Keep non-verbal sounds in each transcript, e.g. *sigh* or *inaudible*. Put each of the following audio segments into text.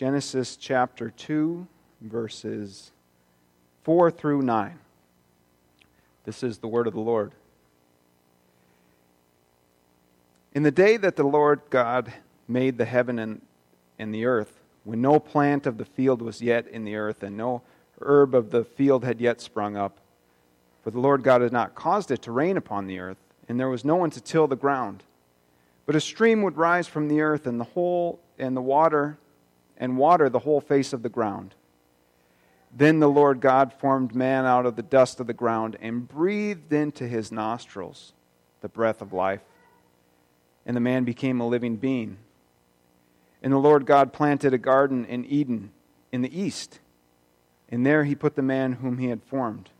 Genesis chapter 2, verses 4 through 9. This is the word of the Lord. In the day that the Lord God made the heaven and, and the earth, when no plant of the field was yet in the earth, and no herb of the field had yet sprung up, for the Lord God had not caused it to rain upon the earth, and there was no one to till the ground. But a stream would rise from the earth, and the whole and the water and water the whole face of the ground. Then the Lord God formed man out of the dust of the ground and breathed into his nostrils the breath of life and the man became a living being. And the Lord God planted a garden in Eden in the east, and there he put the man whom he had formed.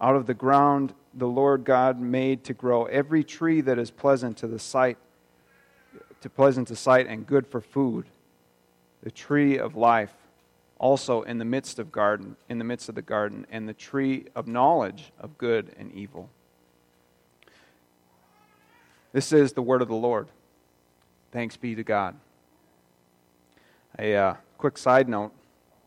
Out of the ground the Lord God made to grow every tree that is pleasant to the sight, to pleasant to sight and good for food. The tree of life also in the midst of garden, in the midst of the garden, and the tree of knowledge of good and evil. This is the word of the Lord. Thanks be to God. A uh, quick side note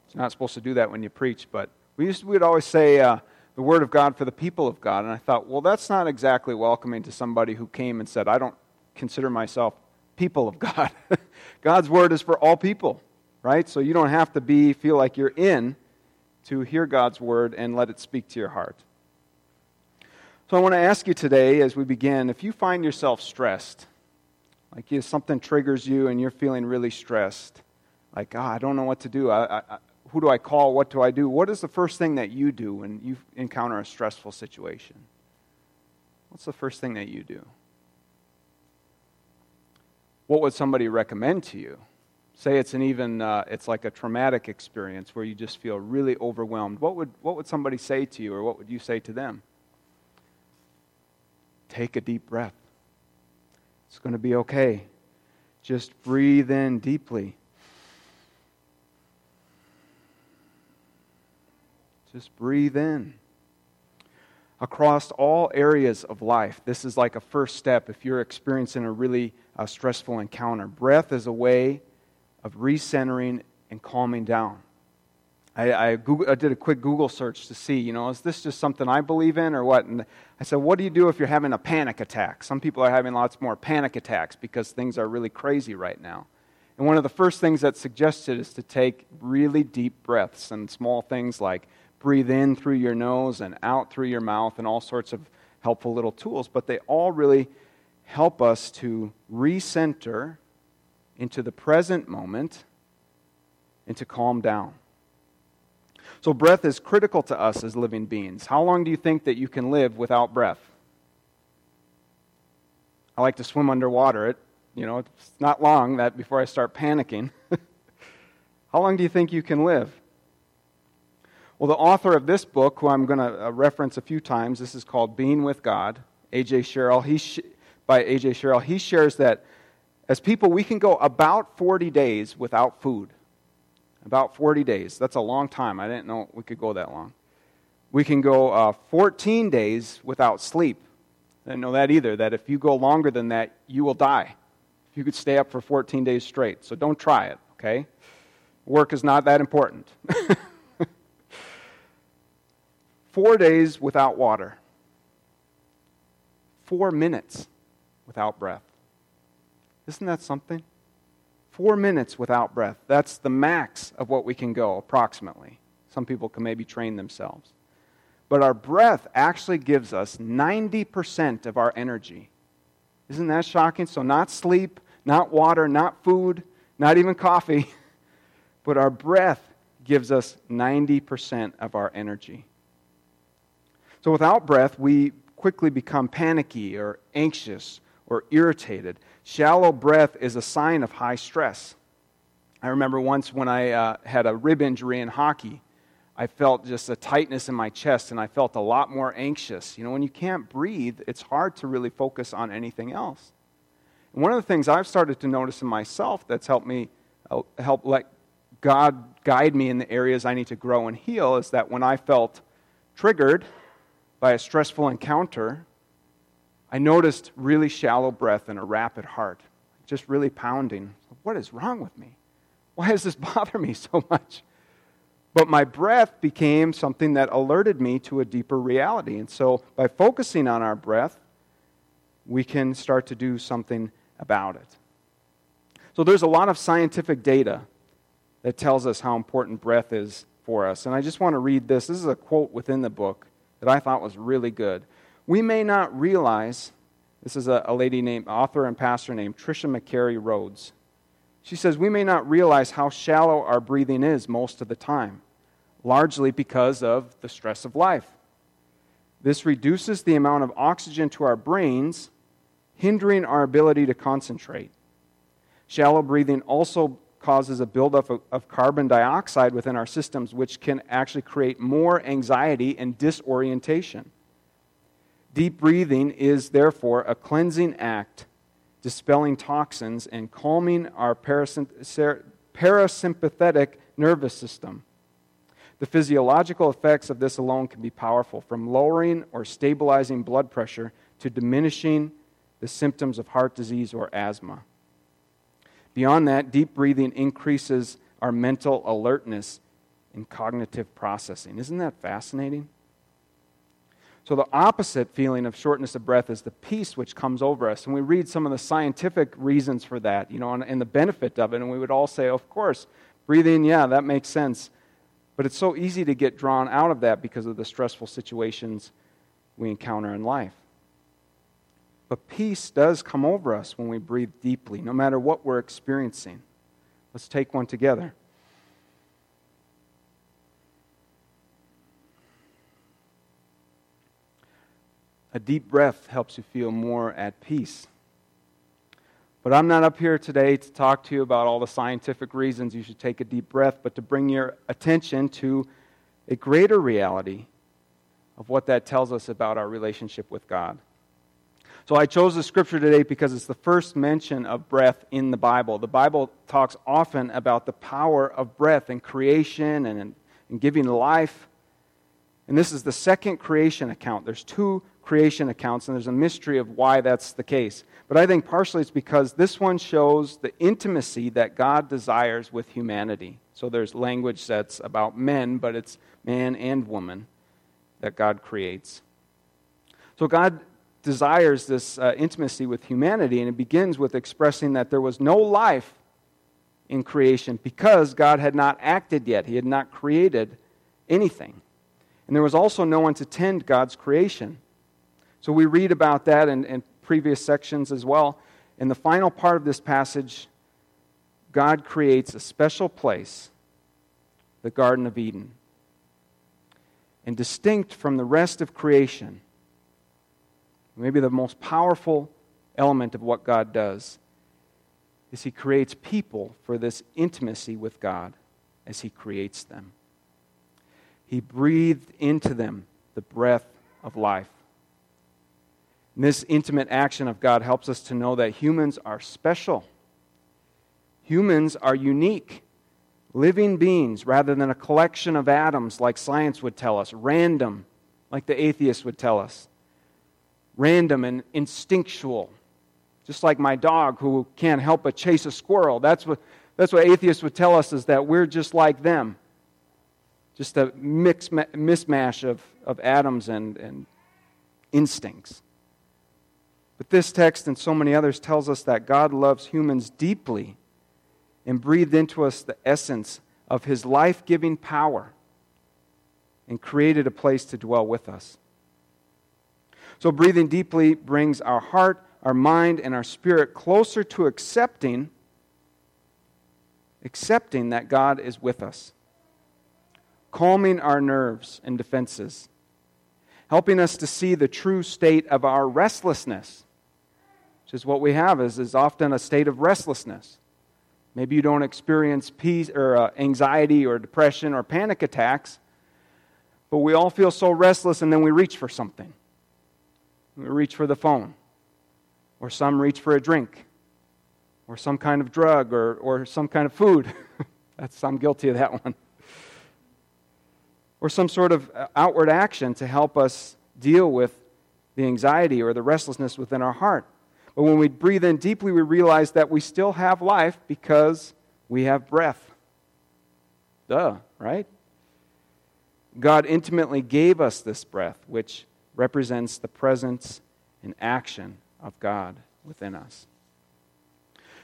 it's not supposed to do that when you preach, but we used we'd always say uh, the word of God for the people of God. And I thought, well, that's not exactly welcoming to somebody who came and said, I don't consider myself people of God. *laughs* God's word is for all people, right? So you don't have to be feel like you're in to hear God's word and let it speak to your heart. So I want to ask you today as we begin if you find yourself stressed, like something triggers you and you're feeling really stressed, like, oh, I don't know what to do. I, I, who do I call? What do I do? What is the first thing that you do when you encounter a stressful situation? What's the first thing that you do? What would somebody recommend to you? Say it's an even, uh, it's like a traumatic experience where you just feel really overwhelmed. What would, what would somebody say to you or what would you say to them? Take a deep breath. It's going to be okay. Just breathe in deeply. Just breathe in. Across all areas of life, this is like a first step if you're experiencing a really uh, stressful encounter. Breath is a way of recentering and calming down. I, I, Google, I, did a quick Google search to see, you know, is this just something I believe in or what? And I said, what do you do if you're having a panic attack? Some people are having lots more panic attacks because things are really crazy right now. And one of the first things that's suggested is to take really deep breaths and small things like breathe in through your nose and out through your mouth and all sorts of helpful little tools. But they all really help us to recenter into the present moment and to calm down. So, breath is critical to us as living beings. How long do you think that you can live without breath? I like to swim underwater. It, you know, it's not long that before I start panicking. *laughs* How long do you think you can live? Well, the author of this book, who I'm going to uh, reference a few times, this is called Being with God, A.J. Sherrill. He sh- by A.J. Sherrill, he shares that as people, we can go about 40 days without food. About 40 days. That's a long time. I didn't know we could go that long. We can go uh, 14 days without sleep. I didn't know that either, that if you go longer than that, you will die. If you could stay up for 14 days straight. So don't try it, okay? Work is not that important. *laughs* Four days without water. Four minutes without breath. Isn't that something? Four minutes without breath. That's the max of what we can go, approximately. Some people can maybe train themselves. But our breath actually gives us 90% of our energy. Isn't that shocking? So, not sleep, not water, not food, not even coffee, *laughs* but our breath gives us 90% of our energy. So, without breath, we quickly become panicky or anxious or irritated. Shallow breath is a sign of high stress. I remember once when I uh, had a rib injury in hockey, I felt just a tightness in my chest and I felt a lot more anxious. You know, when you can't breathe, it's hard to really focus on anything else. And one of the things I've started to notice in myself that's helped me uh, help let God guide me in the areas I need to grow and heal is that when I felt triggered by a stressful encounter, I noticed really shallow breath and a rapid heart, just really pounding. What is wrong with me? Why does this *laughs* bother me so much? But my breath became something that alerted me to a deeper reality. And so by focusing on our breath, we can start to do something about it. So there's a lot of scientific data that tells us how important breath is for us. And I just want to read this. This is a quote within the book that I thought was really good. We may not realize, this is a, a lady named, author and pastor named Tricia McCary Rhodes. She says, We may not realize how shallow our breathing is most of the time largely because of the stress of life. This reduces the amount of oxygen to our brains, hindering our ability to concentrate. Shallow breathing also causes a buildup of, of carbon dioxide within our systems, which can actually create more anxiety and disorientation. Deep breathing is therefore a cleansing act, dispelling toxins and calming our parasympathetic nervous system. The physiological effects of this alone can be powerful, from lowering or stabilizing blood pressure to diminishing the symptoms of heart disease or asthma. Beyond that, deep breathing increases our mental alertness and cognitive processing. Isn't that fascinating? So, the opposite feeling of shortness of breath is the peace which comes over us. And we read some of the scientific reasons for that, you know, and, and the benefit of it. And we would all say, of course, breathing, yeah, that makes sense. But it's so easy to get drawn out of that because of the stressful situations we encounter in life. But peace does come over us when we breathe deeply, no matter what we're experiencing. Let's take one together. A deep breath helps you feel more at peace. But I'm not up here today to talk to you about all the scientific reasons you should take a deep breath, but to bring your attention to a greater reality of what that tells us about our relationship with God. So I chose the scripture today because it's the first mention of breath in the Bible. The Bible talks often about the power of breath in creation and in, giving life. And this is the second creation account. There's two creation accounts, and there's a mystery of why that's the case. But I think partially it's because this one shows the intimacy that God desires with humanity. So there's language that's about men, but it's man and woman that God creates. So God desires this uh, intimacy with humanity, and it begins with expressing that there was no life in creation because God had not acted yet. He had not created anything. And there was also no one to tend God's creation. So we read about that in, in previous sections as well. In the final part of this passage, God creates a special place, the Garden of Eden. And distinct from the rest of creation, maybe the most powerful element of what God does, is He creates people for this intimacy with God as He creates them. He breathed into them the breath of life. And this intimate action of God helps us to know that humans are special. Humans are unique, living beings rather than a collection of atoms like science would tell us, random, like the atheist would tell us. Random and instinctual. Just like my dog who can't help but chase a squirrel. That's what, that's what atheists would tell us is that we're just like them. Just a mix, mismatch of, of atoms and, and instincts. But this text and so many others tells us that God loves humans deeply and breathed into us the essence of his life giving power and created a place to dwell with us. So, breathing deeply brings our heart, our mind, and our spirit closer to accepting, accepting that God is with us, calming our nerves and defenses, helping us to see the true state of our restlessness which is what we have is, is often a state of restlessness. Maybe you don't experience peace or uh, anxiety or depression or panic attacks, but we all feel so restless and then we reach for something. We reach for the phone, or some reach for a drink, or some kind of drug, or, or some kind of food. *laughs* That's, I'm guilty of that one. Or some sort of uh, outward action to help us deal with the anxiety or the restlessness within our heart. But when we breathe in deeply, we realize that we still have life because we have breath. Duh, right? God intimately gave us this breath, which represents the presence and action of God within us.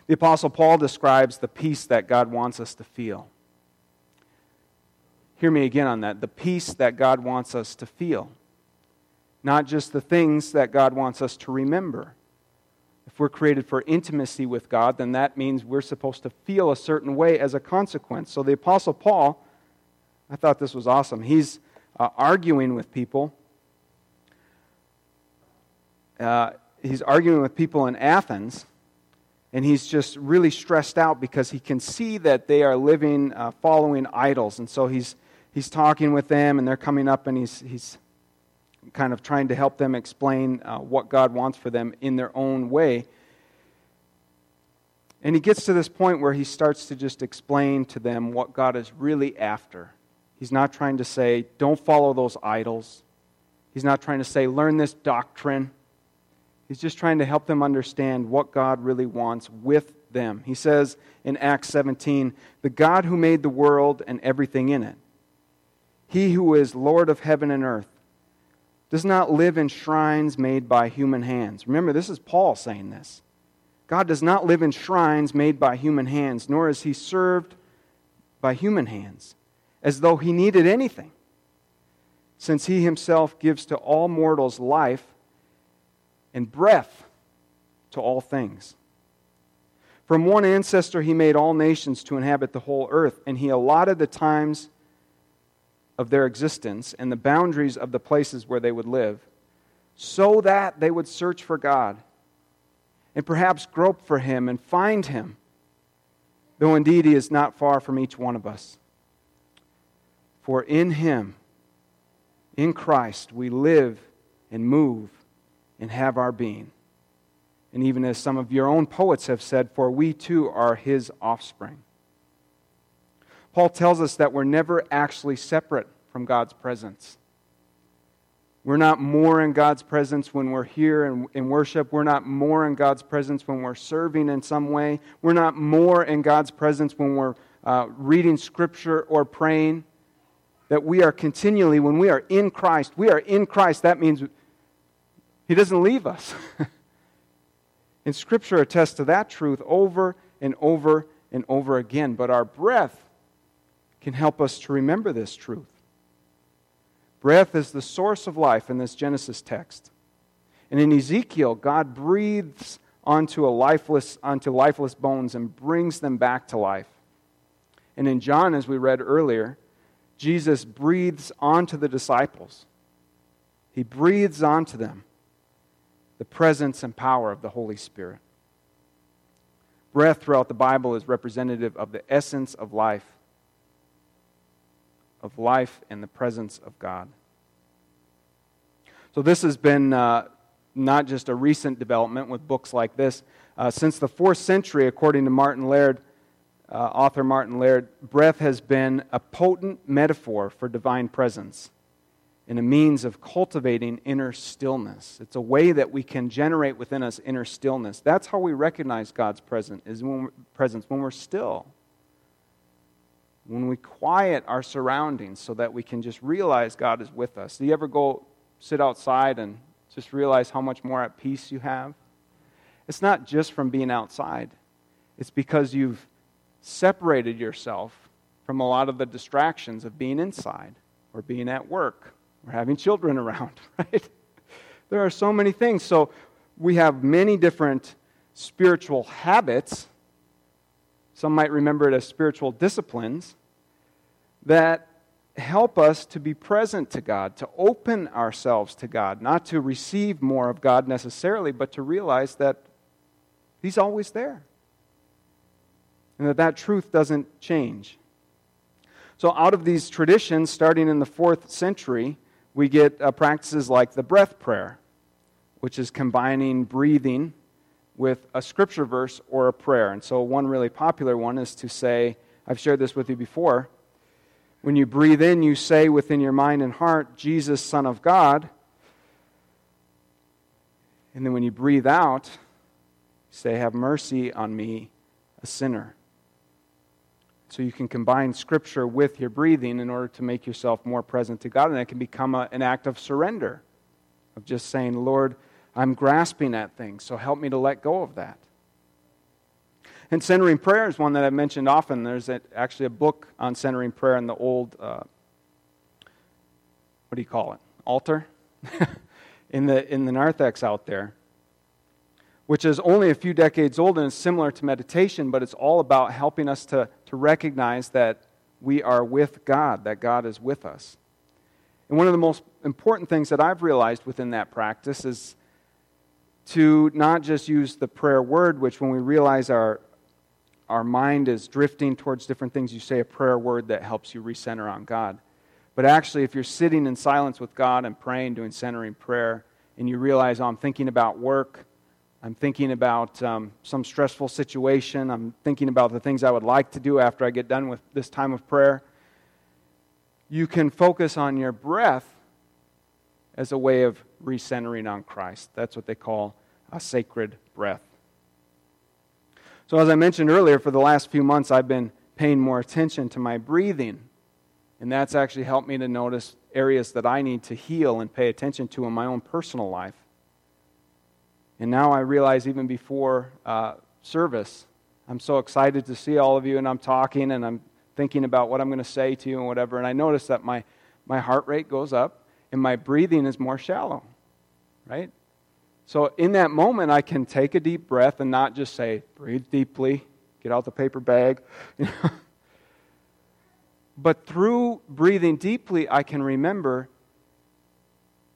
The Apostle Paul describes the peace that God wants us to feel. Hear me again on that. The peace that God wants us to feel. Not just the things that God wants us to remember. If we're created for intimacy with God, then that means we're supposed to feel a certain way as a consequence. So the Apostle Paul, I thought this was awesome. He's uh, arguing with people. Uh, he's arguing with people in Athens and he's just really stressed out because he can see that they are living uh, following idols and so he's he's talking with them and they're coming up and he's he's kind of trying to help them explain uh, what god wants for them in their own way. And he gets to this point where he starts to just explain to them what god is really after. He's not trying to say don't follow those idols. He's not trying to say learn this doctrine. He's just trying to help them understand what God really wants with them. He says in Acts 17, The God who made the world and everything in it, he who is Lord of heaven and earth, does not live in shrines made by human hands. Remember, this is Paul saying this. God does not live in shrines made by human hands, nor is he served by human hands, as though he needed anything, since he himself gives to all mortals life and breath to all things. From one ancestor, he made all nations to inhabit the whole earth, and he allotted the times of their existence and the boundaries of the places where they would live, so that they would search for God and perhaps grope for him and find him, though indeed he is not far from each one of us. For in him, in Christ, we live and move and have our being. And even as some of your own poets have said, for we too are his offspring. Paul tells us that we're never actually separate from God's presence. We're not more in God's presence when we're here in, in, worship. We're not more in God's presence when we're serving in some way. We're not more in God's presence when we're uh, reading Scripture or praying. That we are continually, when we are in Christ, we are in Christ. That means he doesn't leave us. *laughs* and Scripture attests to that truth over and over and over again. But our breath can help us to remember this truth. Breath is the source of life in this Genesis text. And in Ezekiel, God breathes onto, a lifeless, onto lifeless bones and brings them back to life. And in John, as we read earlier, Jesus breathes onto the disciples. He breathes onto them the presence and power of the Holy Spirit. Breath throughout the Bible is representative of the essence of life, of life in the presence of God. So, this has been uh, not just a recent development with books like this. Uh, since the fourth century, according to Martin Laird, uh, author Martin Laird, breath has been a potent metaphor for divine presence and a means of cultivating inner stillness. It's a way that we can generate within us inner stillness. That's how we recognize God's presence, is when presence when we're still. When we quiet our surroundings so that we can just realize God is with us. Do you ever go sit outside and just realize how much more at peace you have? It's not just from being outside. It's because you've separated yourself from a lot of the distractions of being inside or being at work we're having children *laughs* around, right? There are so many things. So we have many different spiritual habits. Some might remember it as spiritual disciplines that help us to be present to God, to open ourselves to God, not to receive more of God necessarily, but to realize that He's always there. And that that truth doesn't change. So, out of these traditions, starting in the fourth century, we get uh, practices like the breath prayer, which is combining breathing with a scripture verse or a prayer. And so, one really popular one is to say, I've shared this with you before. When you breathe in, you say within your mind and heart, Jesus, Son of God. And then when you breathe out, say, Have mercy on me, a sinner. So you can combine Scripture with your breathing in order to make yourself more present to God, and it can become a, an act of surrender, of just saying, Lord, I'm grasping at things, so help me to let go of that. And centering prayer is one that I've mentioned often. There's actually a book on centering prayer in the old, uh, what do you call it? Altar? *laughs* in, the, in the narthex out there which is only a few decades old and is similar to meditation, but it's all about helping us to, to recognize that we are with God, that God is with us. And one of the most important things that I've realized within that practice is to not just use the prayer word, which when we realize our, our mind is drifting towards different things, you say a prayer word that helps you recenter on God. But actually, if you're sitting in silence with God and praying, doing centering prayer, and you realize, oh, I'm thinking about work, I'm thinking about um, some stressful situation. I'm thinking about the things I would like to do after I get done with this time of prayer. You can focus on your breath as a way of recentering on Christ. That's what they call a sacred breath. So, as I mentioned earlier, for the last few months, I've been paying more attention to my breathing. And that's actually helped me to notice areas that I need to heal and pay attention to in my own personal life. And now I realize, even before uh, service, I'm so excited to see all of you, and I'm talking and I'm thinking about what I'm going to say to you and whatever. And I notice that my, my heart rate goes up and my breathing is more shallow, right? So in that moment, I can take a deep breath and not just say, breathe deeply, get out the paper bag. *laughs* but through breathing deeply, I can remember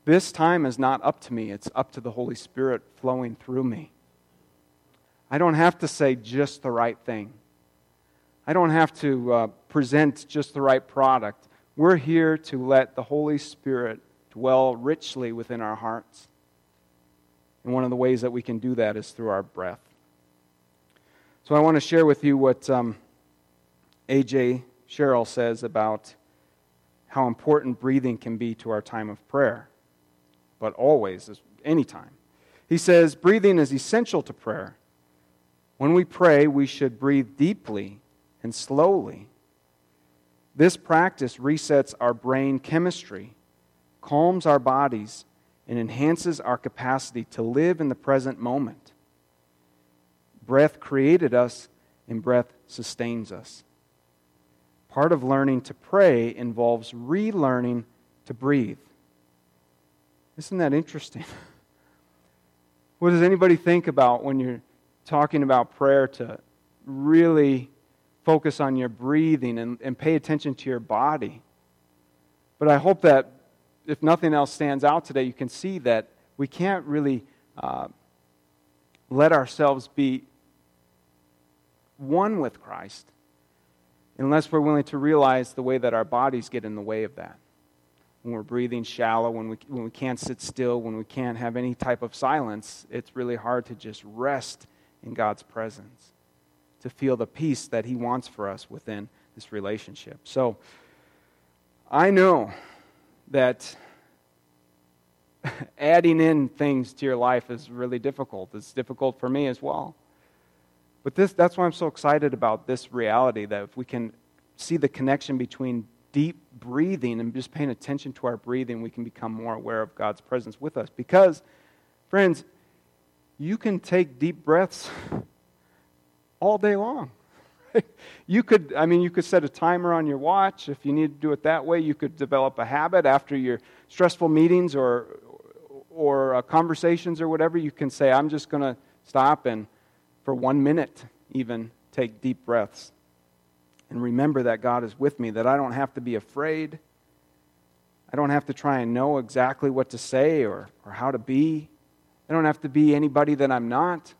this time is not up to me, it's up to the Holy Spirit flowing through me. I don't have to say just the right thing. I don't have to uh, present just the right product. We're here to let the Holy Spirit dwell richly within our hearts. And one of the ways that we can do that is through our breath. So I want to share with you what um, A.J. Sherrill says about how important breathing can be to our time of prayer but always, any time. He says breathing is essential to prayer. When we pray, we should breathe deeply and slowly. This practice resets our brain chemistry, calms our bodies, and enhances our capacity to live in the present moment. Breath created us, and breath sustains us. Part of learning to pray involves relearning to breathe. Isn't that interesting? *laughs* what does anybody think about when you're talking about prayer to really focus on your breathing and, and pay attention to your body? But I hope that if nothing else stands out today, you can see that we can't really uh, let ourselves be one with Christ unless we're willing to realize the way that our bodies get in the way of that when we're breathing shallow, when we, when we can't sit still, when we can't have any type of silence, it's really hard to just rest in God's presence, to feel the peace that He wants for us within this relationship. So I know that *laughs* adding in things to your life is really difficult. It's difficult for me as well. But this, that's why I'm so excited about this reality that if we can see the connection between deep breathing and just paying attention to our breathing, we can become more aware of God's presence with us. Because, friends, you can take deep breaths *laughs* all day long. *laughs* you could, I mean, you could set a timer on your watch. If you need to do it that way, you could develop a habit after your stressful meetings or, or uh, conversations or whatever. You can say, I'm just going to stop and for one minute even take deep breaths and remember that God is with me, that I don't have to be afraid. I don't have to try and know exactly what to say or, or how to be. I don't have to be anybody that I'm not.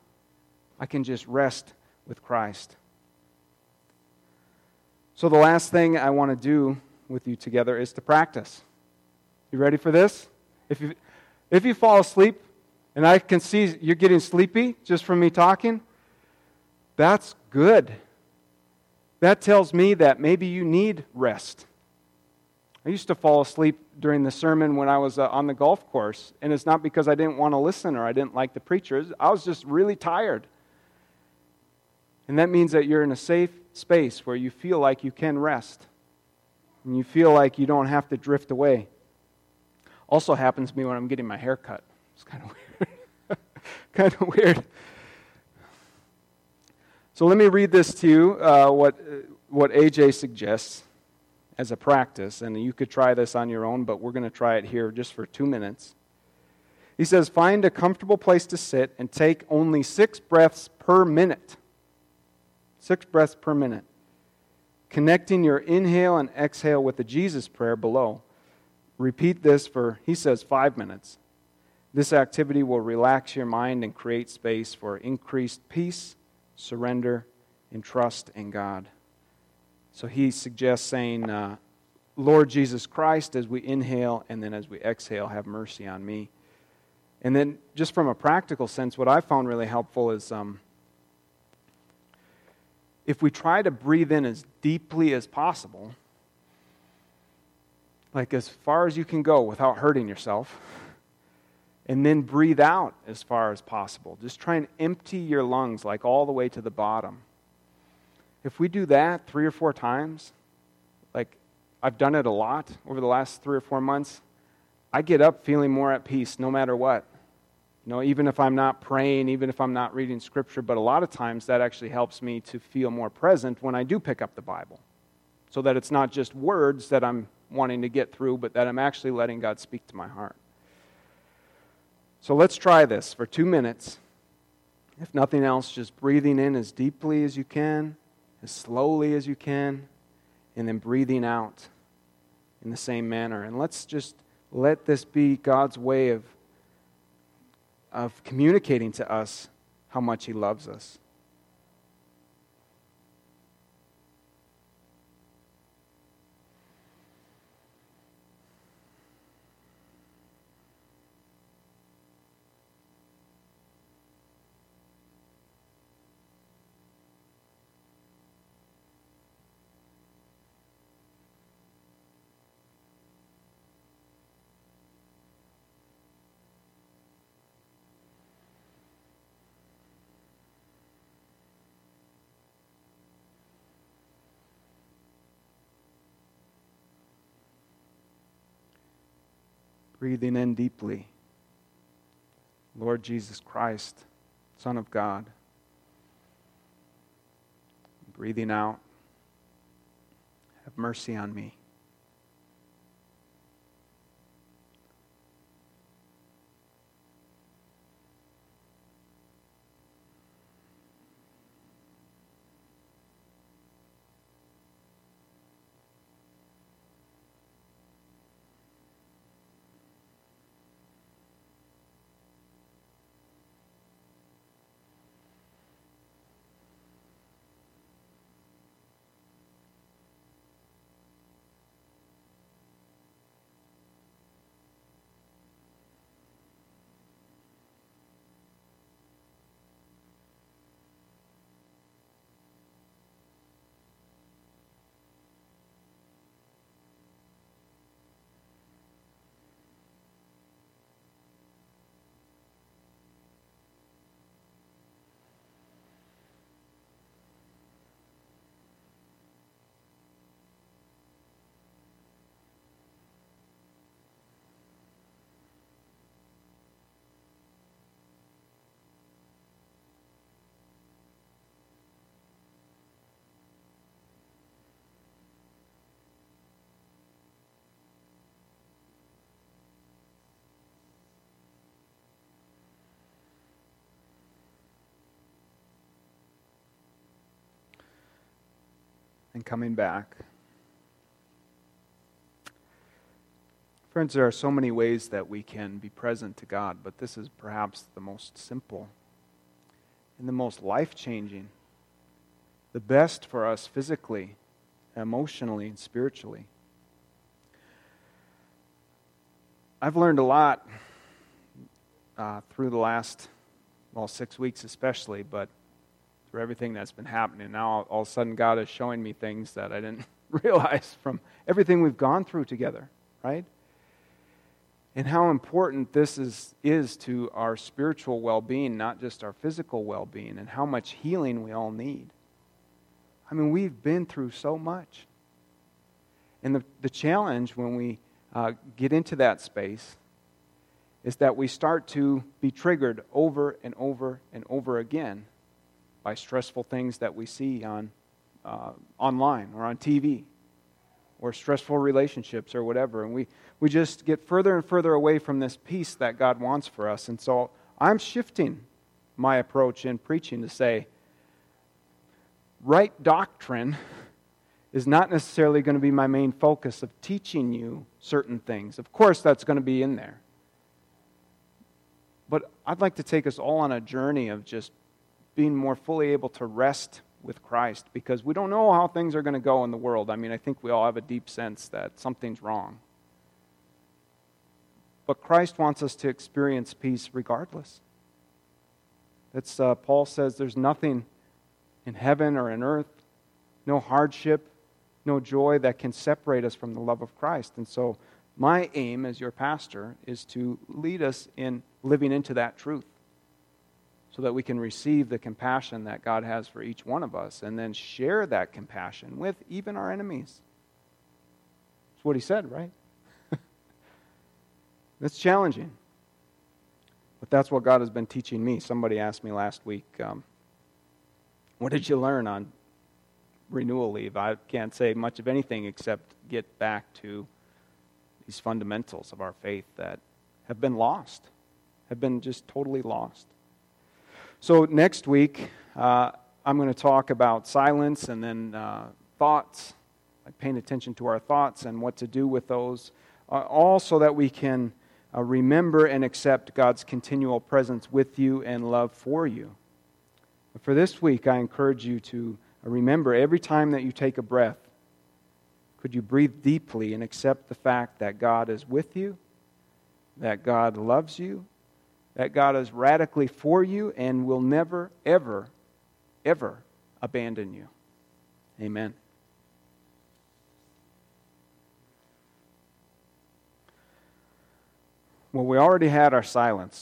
I can just rest with Christ. So, the last thing I want to do with you together is to practice. You ready for this? If you, if you fall asleep, and I can see you're getting sleepy just from me talking, that's good that tells me that maybe you need rest. I used to fall asleep during the sermon when I was uh, on the golf course, and it's not because I didn't want to listen or I didn't like the preachers. I was just really tired. And that means that you're in a safe space where you feel like you can rest and you feel like you don't have to drift away. Also happens to me when I'm getting my hair cut. It's kind of *laughs* weird. kind of weird. So let me read this to you, uh, what, what AJ suggests as a practice. And you could try this on your own, but we're going to try it here just for two minutes. He says, Find a comfortable place to sit and take only six breaths per minute. Six breaths per minute. Connecting your inhale and exhale with the Jesus prayer below. Repeat this for, he says, five minutes. This activity will relax your mind and create space for increased peace, surrender, and trust in God. So he suggests saying, uh, Lord Jesus Christ, as we inhale and then as we exhale, have mercy on me. And then, just from a practical sense, what I found really helpful is um, if we try to breathe in as deeply as possible, like as far as you can go without hurting yourself, and then breathe out as far as possible. Just try and empty your lungs like all the way to the bottom. If we do that three or four times, like I've done it a lot over the last three or four months, I get up feeling more at peace no matter what. You know, even if I'm not praying, even if I'm not reading scripture, but a lot of times that actually helps me to feel more present when I do pick up the Bible. So that it's not just words that I'm wanting to get through, but that I'm actually letting God speak to my heart. So let's try this for two minutes. If nothing else, just breathing in as deeply as you can, as slowly as you can, and then breathing out in the same manner. And let's just let this be God's way of of communicating to us how much He loves us. Breathing in deeply. Lord Jesus Christ, Son of God. Breathing out, have mercy on me. And coming back. Friends, there are so many ways that we can be present to God, but this is perhaps the most simple and the most life changing, the best for us physically, emotionally, and spiritually. I've learned a lot uh, through the last, well, six weeks especially, but through everything that's been happening. Now, all of a sudden, God is showing me things that I didn't *laughs* realize from everything we've gone through together, right? And how important this is, is to our spiritual well being, not just our physical well being, and how much healing we all need. I mean, we've been through so much. And the, the challenge when we uh, get into that space is that we start to be triggered over and over and over again by stressful things that we see on, uh, online or on TV or stressful relationships or whatever. And we, we just get further and further away from this peace that God wants for us. And so I'm shifting my approach in preaching to say, right doctrine is not necessarily going to be my main focus of teaching you certain things. Of course, that's going to be in there. But I'd like to take us all on a journey of just being more fully able to rest with Christ because we don't know how things are going to go in the world. I mean, I think we all have a deep sense that something's wrong. But Christ wants us to experience peace regardless. That's, uh, Paul says there's nothing in heaven or in earth, no hardship, no joy that can separate us from the love of Christ. And so, my aim as your pastor is to lead us in living into that truth so that we can receive the compassion that God has for each one of us and then share that compassion with even our enemies. That's what he said, right? *laughs* that's challenging. But that's what God has been teaching me. Somebody asked me last week, um, What did you learn on renewal leave? I can't say much of anything except get back to these fundamentals of our faith that have been lost, have been just totally lost. So, next week, uh, I'm going to talk about silence and then uh, thoughts, like paying attention to our thoughts and what to do with those, uh, all so that we can uh, remember and accept God's continual presence with you and love for you. But for this week, I encourage you to remember every time that you take a breath, could you breathe deeply and accept the fact that God is with you, that God loves you, that God is radically for you and will never, ever, ever abandon you. Amen. Well, we already had our silence.